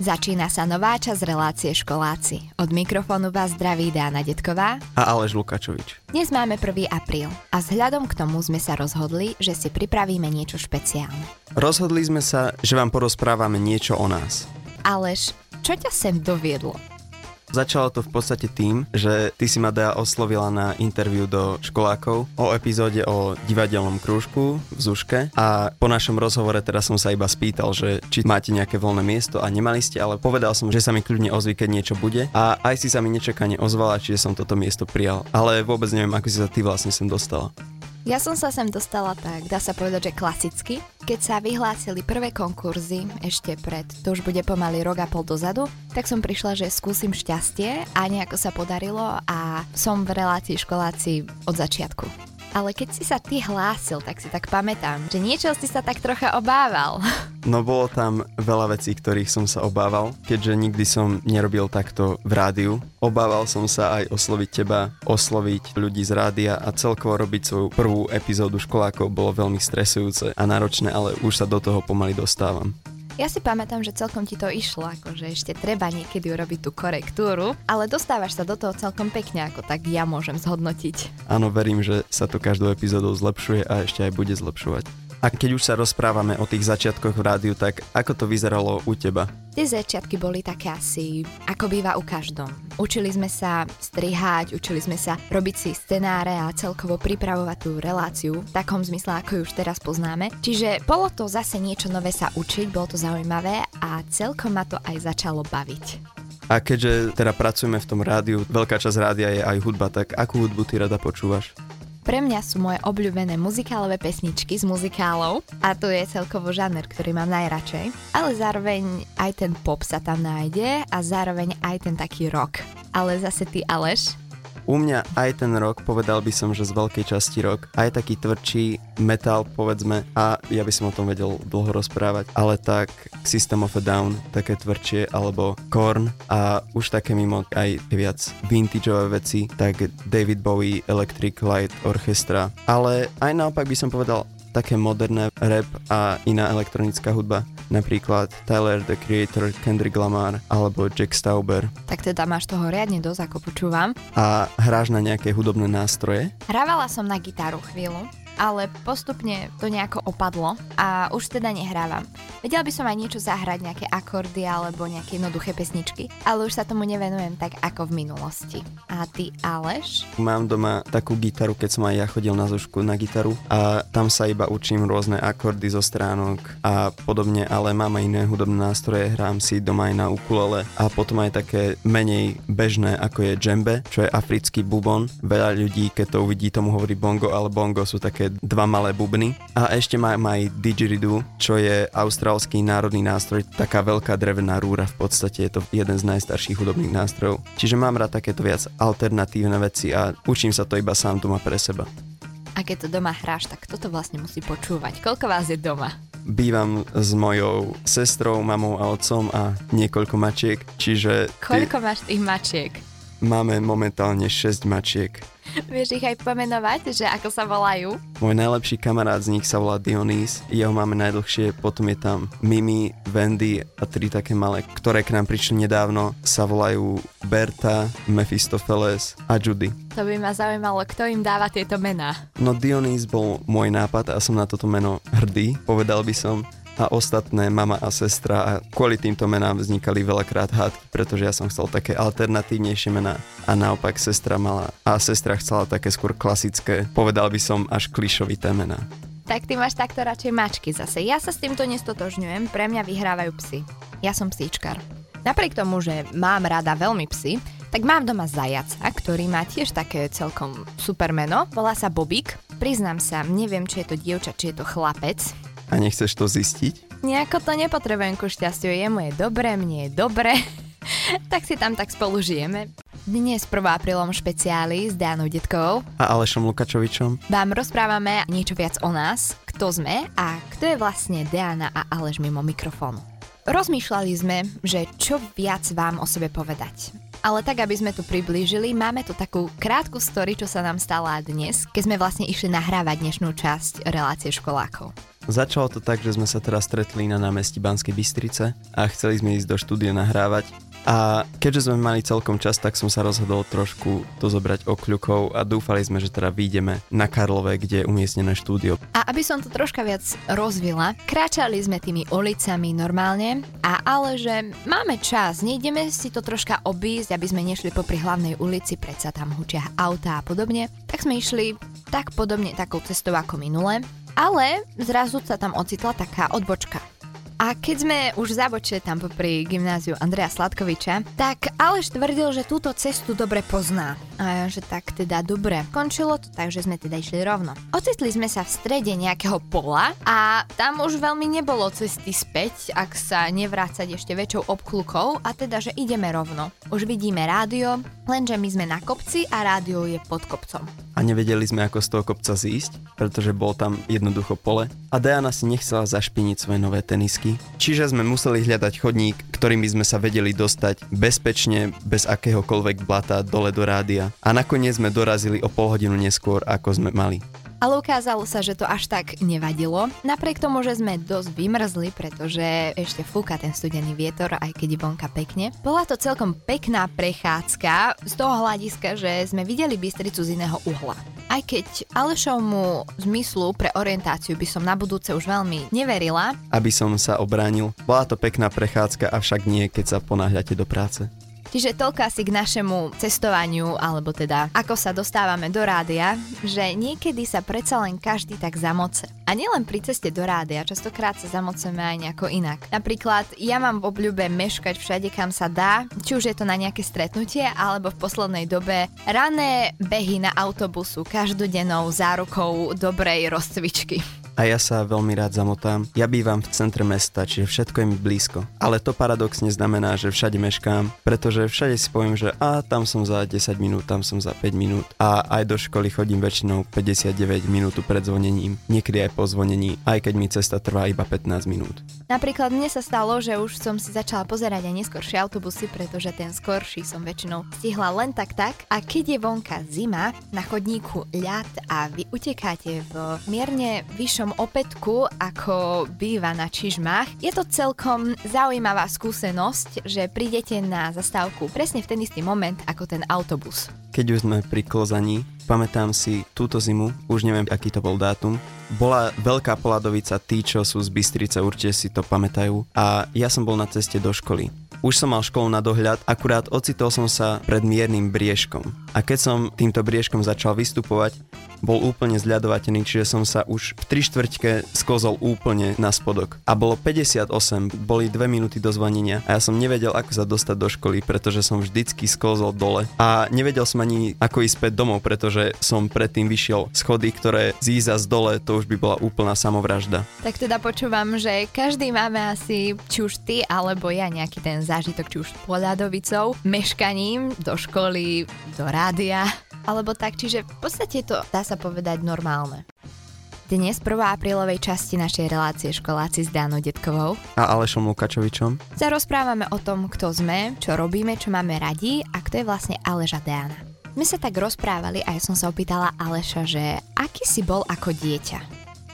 Začína sa nová časť relácie Školáci. Od mikrofónu vás zdraví Dána Detková a Aleš Lukačovič. Dnes máme 1. apríl a vzhľadom k tomu sme sa rozhodli, že si pripravíme niečo špeciálne. Rozhodli sme sa, že vám porozprávame niečo o nás. Aleš, čo ťa sem doviedlo? Začalo to v podstate tým, že ty si ma Dea oslovila na interviu do školákov o epizóde o divadelnom krúžku v Zuške a po našom rozhovore teraz som sa iba spýtal, že či máte nejaké voľné miesto a nemali ste, ale povedal som, že sa mi kľudne ozví, keď niečo bude a aj si sa mi nečakane ozvala, čiže som toto miesto prijal. Ale vôbec neviem, ako si sa ty vlastne sem dostala. Ja som sa sem dostala tak, dá sa povedať, že klasicky. Keď sa vyhlásili prvé konkurzy, ešte pred, to už bude pomaly rok a pol dozadu, tak som prišla, že skúsim šťastie a nejako sa podarilo a som v relácii školáci od začiatku. Ale keď si sa ty hlásil, tak si tak pamätám, že niečo si sa tak trocha obával. No bolo tam veľa vecí, ktorých som sa obával, keďže nikdy som nerobil takto v rádiu. Obával som sa aj osloviť teba, osloviť ľudí z rádia a celkovo robiť svoju prvú epizódu školákov bolo veľmi stresujúce a náročné, ale už sa do toho pomaly dostávam. Ja si pamätám, že celkom ti to išlo, akože ešte treba niekedy urobiť tú korektúru, ale dostávaš sa do toho celkom pekne, ako tak ja môžem zhodnotiť. Áno, verím, že sa to každou epizódou zlepšuje a ešte aj bude zlepšovať. A keď už sa rozprávame o tých začiatkoch v rádiu, tak ako to vyzeralo u teba? Tie začiatky boli také asi, ako býva u každom. Učili sme sa strihať, učili sme sa robiť si scenáre a celkovo pripravovať tú reláciu v takom zmysle, ako ju už teraz poznáme. Čiže bolo to zase niečo nové sa učiť, bolo to zaujímavé a celkom ma to aj začalo baviť. A keďže teda pracujeme v tom rádiu, veľká časť rádia je aj hudba, tak akú hudbu ty rada počúvaš? Pre mňa sú moje obľúbené muzikálové pesničky z muzikálov a to je celkovo žáner, ktorý mám najradšej. Ale zároveň aj ten pop sa tam nájde a zároveň aj ten taký rock. Ale zase ty Aleš, u mňa aj ten rok, povedal by som, že z veľkej časti rok, aj taký tvrdší metal, povedzme, a ja by som o tom vedel dlho rozprávať, ale tak System of a Down, také tvrdšie, alebo Korn a už také mimo aj viac vintageové veci, tak David Bowie, Electric Light Orchestra, ale aj naopak by som povedal také moderné rap a iná elektronická hudba. Napríklad Tyler, The Creator, Kendrick Lamar alebo Jack Stauber. Tak teda máš toho riadne dosť, ako počúvam. A hráš na nejaké hudobné nástroje? Hrávala som na gitaru chvíľu ale postupne to nejako opadlo a už teda nehrávam. Vedela by som aj niečo zahrať, nejaké akordy alebo nejaké jednoduché pesničky, ale už sa tomu nevenujem tak ako v minulosti. A ty, Aleš? Mám doma takú gitaru, keď som aj ja chodil na zošku na gitaru a tam sa iba učím rôzne akordy zo stránok a podobne, ale mám aj iné hudobné nástroje, hrám si doma aj na ukulele a potom aj také menej bežné, ako je džembe, čo je africký bubon. Veľa ľudí, keď to uvidí, tomu hovorí bongo, ale bongo sú také dva malé bubny. A ešte mám aj didgeridoo, čo je austrálsky národný nástroj, taká veľká drevená rúra, v podstate je to jeden z najstarších hudobných nástrojov. Čiže mám rád takéto viac alternatívne veci a učím sa to iba sám doma pre seba. A keď to doma hráš, tak toto vlastne musí počúvať. Koľko vás je doma? Bývam s mojou sestrou, mamou a otcom a niekoľko mačiek, čiže... Koľko ty... máš tých mačiek? Máme momentálne 6 mačiek. Vieš ich aj pomenovať, že ako sa volajú? Môj najlepší kamarát z nich sa volá Dionys, jeho máme najdlhšie, potom je tam Mimi, Wendy a tri také malé, ktoré k nám prišli nedávno, sa volajú Berta, Mephistopheles a Judy. To by ma zaujímalo, kto im dáva tieto mená. No Dionys bol môj nápad a som na toto meno hrdý, povedal by som a ostatné mama a sestra a kvôli týmto menám vznikali veľakrát hádky, pretože ja som chcel také alternatívnejšie mená a naopak sestra mala a sestra chcela také skôr klasické, povedal by som až klišovité mená. Tak ty máš takto radšej mačky zase. Ja sa s týmto nestotožňujem, pre mňa vyhrávajú psy. Ja som psíčkar. Napriek tomu, že mám rada veľmi psy, tak mám doma zajaca, ktorý má tiež také celkom super meno. Volá sa Bobík. Priznám sa, neviem, či je to dievča, či je to chlapec. A nechceš to zistiť? Nejako to nepotrebujem ku šťastiu, jemu je dobre, mne je dobre. tak si tam tak spolu žijeme. Dnes 1. aprílom špeciáli s Dánou Detkovou a Alešom Lukačovičom vám rozprávame niečo viac o nás, kto sme a kto je vlastne Diana a Aleš mimo mikrofónu. Rozmýšľali sme, že čo viac vám o sebe povedať. Ale tak, aby sme to priblížili, máme tu takú krátku story, čo sa nám stala dnes, keď sme vlastne išli nahrávať dnešnú časť relácie školákov. Začalo to tak, že sme sa teraz stretli na námestí Banskej Bystrice a chceli sme ísť do štúdia nahrávať a keďže sme mali celkom čas, tak som sa rozhodol trošku to zobrať okľukov a dúfali sme, že teda výjdeme na Karlové, kde je umiestnené štúdio. A aby som to troška viac rozvila, kráčali sme tými ulicami normálne a ale že máme čas, nejdeme si to troška obísť, aby sme nešli popri hlavnej ulici, predsa tam hučia auta a podobne, tak sme išli tak podobne takou cestou ako minule, ale zrazu sa tam ocitla taká odbočka. A keď sme už zabočili tam popri gymnáziu Andreja Sladkoviča, tak Aleš tvrdil, že túto cestu dobre pozná. A že tak teda dobre. Končilo to tak, že sme teda išli rovno. Ocitli sme sa v strede nejakého pola a tam už veľmi nebolo cesty späť, ak sa nevrácať ešte väčšou obklukou a teda, že ideme rovno. Už vidíme rádio, lenže my sme na kopci a rádio je pod kopcom. A nevedeli sme, ako z toho kopca zísť, pretože bol tam jednoducho pole. A Diana si nechcela zašpiniť svoje nové tenisky čiže sme museli hľadať chodník, ktorým by sme sa vedeli dostať bezpečne, bez akéhokoľvek blata dole do rádia. A nakoniec sme dorazili o pol hodinu neskôr, ako sme mali. Ale ukázalo sa, že to až tak nevadilo. Napriek tomu, že sme dosť vymrzli, pretože ešte fúka ten studený vietor, aj keď je vonka pekne. Bola to celkom pekná prechádzka z toho hľadiska, že sme videli Bystricu z iného uhla. Aj keď Alešovmu zmyslu pre orientáciu by som na budúce už veľmi neverila. Aby som sa obránil, bola to pekná prechádzka, avšak nie, keď sa ponáhľate do práce. Čiže toľko asi k našemu cestovaniu, alebo teda ako sa dostávame do rádia, že niekedy sa predsa len každý tak zamoce. A nielen pri ceste do rádia, častokrát sa zamoceme aj nejako inak. Napríklad ja mám v obľúbe meškať všade, kam sa dá, či už je to na nejaké stretnutie, alebo v poslednej dobe rané behy na autobusu každodennou zárukou dobrej rozcvičky a ja sa veľmi rád zamotám. Ja bývam v centre mesta, čiže všetko je mi blízko. Ale to paradoxne znamená, že všade meškám, pretože všade si poviem, že a tam som za 10 minút, tam som za 5 minút a aj do školy chodím väčšinou 59 minút pred zvonením, niekedy aj po zvonení, aj keď mi cesta trvá iba 15 minút. Napríklad mne sa stalo, že už som si začala pozerať aj neskôršie autobusy, pretože ten skorší som väčšinou stihla len tak tak a keď je vonka zima, na chodníku ľad a vy utekáte v mierne vyššom celkom opätku, ako býva na čižmách. Je to celkom zaujímavá skúsenosť, že prídete na zastávku presne v ten istý moment ako ten autobus. Keď už sme pri klozaní, pamätám si túto zimu, už neviem, aký to bol dátum, bola veľká poladovica, tí, čo sú z Bystrice, určite si to pamätajú. A ja som bol na ceste do školy. Už som mal školu na dohľad, akurát ocitol som sa pred miernym briežkom. A keď som týmto briežkom začal vystupovať, bol úplne zľadovatený, čiže som sa už v tri štvrťke skozol úplne na spodok. A bolo 58, boli 2 minúty do zvanenia a ja som nevedel, ako sa dostať do školy, pretože som vždycky skozol dole. A nevedel som ani, ako ísť späť domov, pretože som predtým vyšiel schody, ktoré zíza z dole, to už by bola úplná samovražda. Tak teda počúvam, že každý máme asi, či už ty alebo ja, nejaký ten zážitok, či už podľadovicou, meškaním do školy, do rádia, alebo tak, čiže v podstate to dá sa povedať normálne. Dnes 1. aprílovej časti našej relácie školáci s Dánou Detkovou a Alešom Lukačovičom sa rozprávame o tom, kto sme, čo robíme, čo máme radi a kto je vlastne Aleža Diana. My sa tak rozprávali a ja som sa opýtala Aleša, že aký si bol ako dieťa?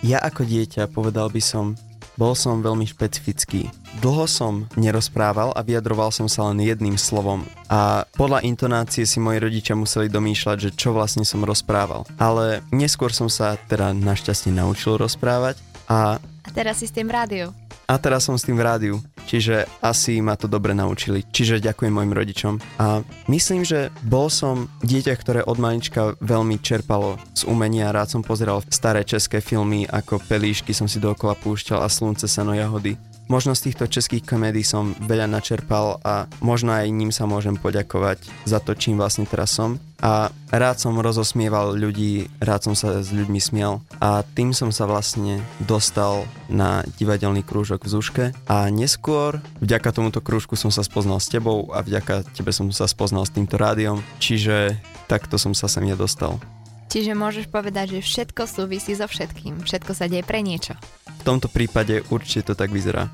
Ja ako dieťa povedal by som, bol som veľmi špecifický. Dlho som nerozprával a vyjadroval som sa len jedným slovom a podľa intonácie si moji rodičia museli domýšľať, že čo vlastne som rozprával. Ale neskôr som sa teda našťastie naučil rozprávať a... A teraz si s tým rádiu. A teraz som s tým v rádiu, čiže asi ma to dobre naučili. Čiže ďakujem mojim rodičom. A myslím, že bol som dieťa, ktoré od malička veľmi čerpalo z umenia. Rád som pozeral staré české filmy, ako Pelíšky som si dookola púšťal a Slunce, seno, jahody. Možno z týchto českých komédií som veľa načerpal a možno aj ním sa môžem poďakovať za to, čím vlastne teraz som. A rád som rozosmieval ľudí, rád som sa s ľuďmi smiel. A tým som sa vlastne dostal na divadelný krúžok v Zuške a neskôr vďaka tomuto krúžku som sa spoznal s tebou a vďaka tebe som sa spoznal s týmto rádiom, čiže takto som sa sem ja dostal. Čiže môžeš povedať, že všetko súvisí so všetkým, všetko sa deje pre niečo. Tomto prípade určite to tak vyzerá.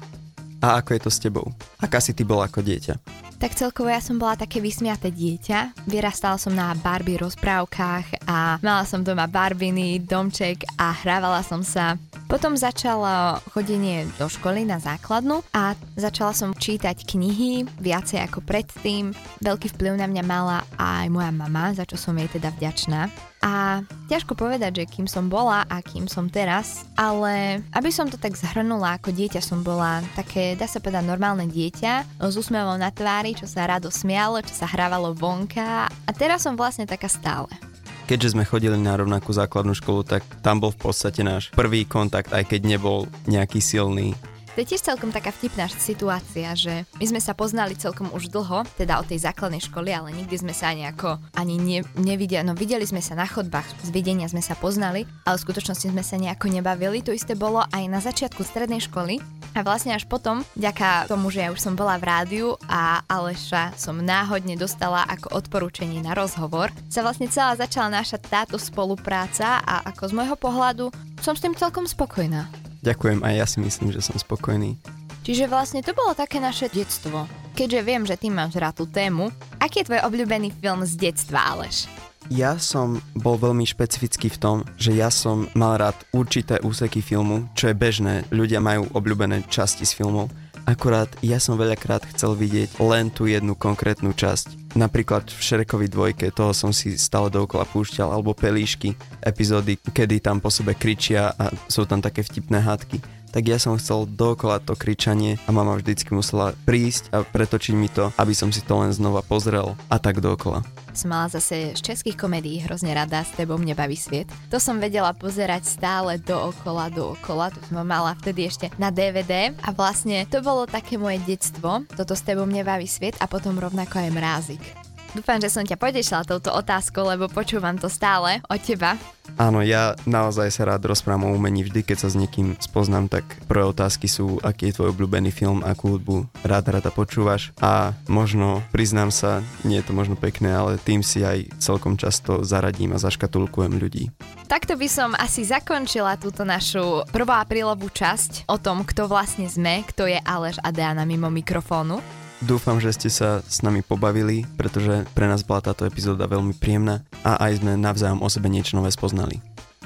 A ako je to s tebou? Aká si ty bola ako dieťa? Tak celkovo ja som bola také vysmiaté dieťa. Vyrastala som na Barbie rozprávkach a mala som doma Barbiny, domček a hrávala som sa. Potom začalo chodenie do školy na základnu a začala som čítať knihy viacej ako predtým. Veľký vplyv na mňa mala aj moja mama, za čo som jej teda vďačná. A ťažko povedať, že kým som bola a kým som teraz, ale aby som to tak zhrnula, ako dieťa som bola také, dá sa povedať, normálne dieťa, s úsmevom na tvári, čo sa rado smialo, čo sa hrávalo vonka a teraz som vlastne taká stále. Keďže sme chodili na rovnakú základnú školu, tak tam bol v podstate náš prvý kontakt, aj keď nebol nejaký silný to je tiež celkom taká vtipná situácia, že my sme sa poznali celkom už dlho, teda od tej základnej školy, ale nikdy sme sa nejako ani ne, nevideli, no videli sme sa na chodbách, z videnia sme sa poznali, ale v skutočnosti sme sa nejako nebavili. To isté bolo aj na začiatku strednej školy a vlastne až potom, ďaká tomu, že ja už som bola v rádiu a Aleša som náhodne dostala ako odporúčanie na rozhovor, sa vlastne celá začala náša táto spolupráca a ako z môjho pohľadu som s tým celkom spokojná. Ďakujem, aj ja si myslím, že som spokojný. Čiže vlastne to bolo také naše detstvo. Keďže viem, že ty máš rád tú tému, aký je tvoj obľúbený film z detstva, Aleš? Ja som bol veľmi špecifický v tom, že ja som mal rád určité úseky filmu, čo je bežné, ľudia majú obľúbené časti z filmov. Akurát ja som veľakrát chcel vidieť len tú jednu konkrétnu časť. Napríklad v Šerekovi dvojke, toho som si stále dookola púšťal, alebo Pelíšky, epizódy, kedy tam po sebe kričia a sú tam také vtipné hádky tak ja som chcel dookola to kričanie a mama vždycky musela prísť a pretočiť mi to, aby som si to len znova pozrel a tak dookola. Som mala zase z českých komédií hrozne rada s tebou mne baví sviet. To som vedela pozerať stále dookola, dookola. To som mala vtedy ešte na DVD a vlastne to bolo také moje detstvo. Toto s tebou mne baví sviet a potom rovnako aj mrázik. Dúfam, že som ťa potešila touto otázkou, lebo počúvam to stále od teba. Áno, ja naozaj sa rád rozprávam o umení. Vždy, keď sa s niekým spoznám, tak prvé otázky sú, aký je tvoj obľúbený film, akú hudbu rád rada počúvaš. A možno, priznám sa, nie je to možno pekné, ale tým si aj celkom často zaradím a zaškatulkujem ľudí. Takto by som asi zakončila túto našu 1. aprílovú časť o tom, kto vlastne sme, kto je Aleš a Diana mimo mikrofónu. Dúfam, že ste sa s nami pobavili, pretože pre nás bola táto epizóda veľmi príjemná a aj sme navzájom o sebe niečo nové spoznali.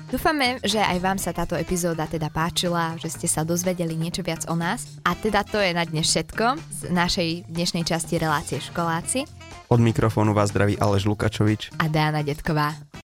Dúfame, že aj vám sa táto epizóda teda páčila, že ste sa dozvedeli niečo viac o nás. A teda to je na dnes všetko z našej dnešnej časti relácie Školáci. Od mikrofónu vás zdraví Aleš Lukačovič a Dána Detková.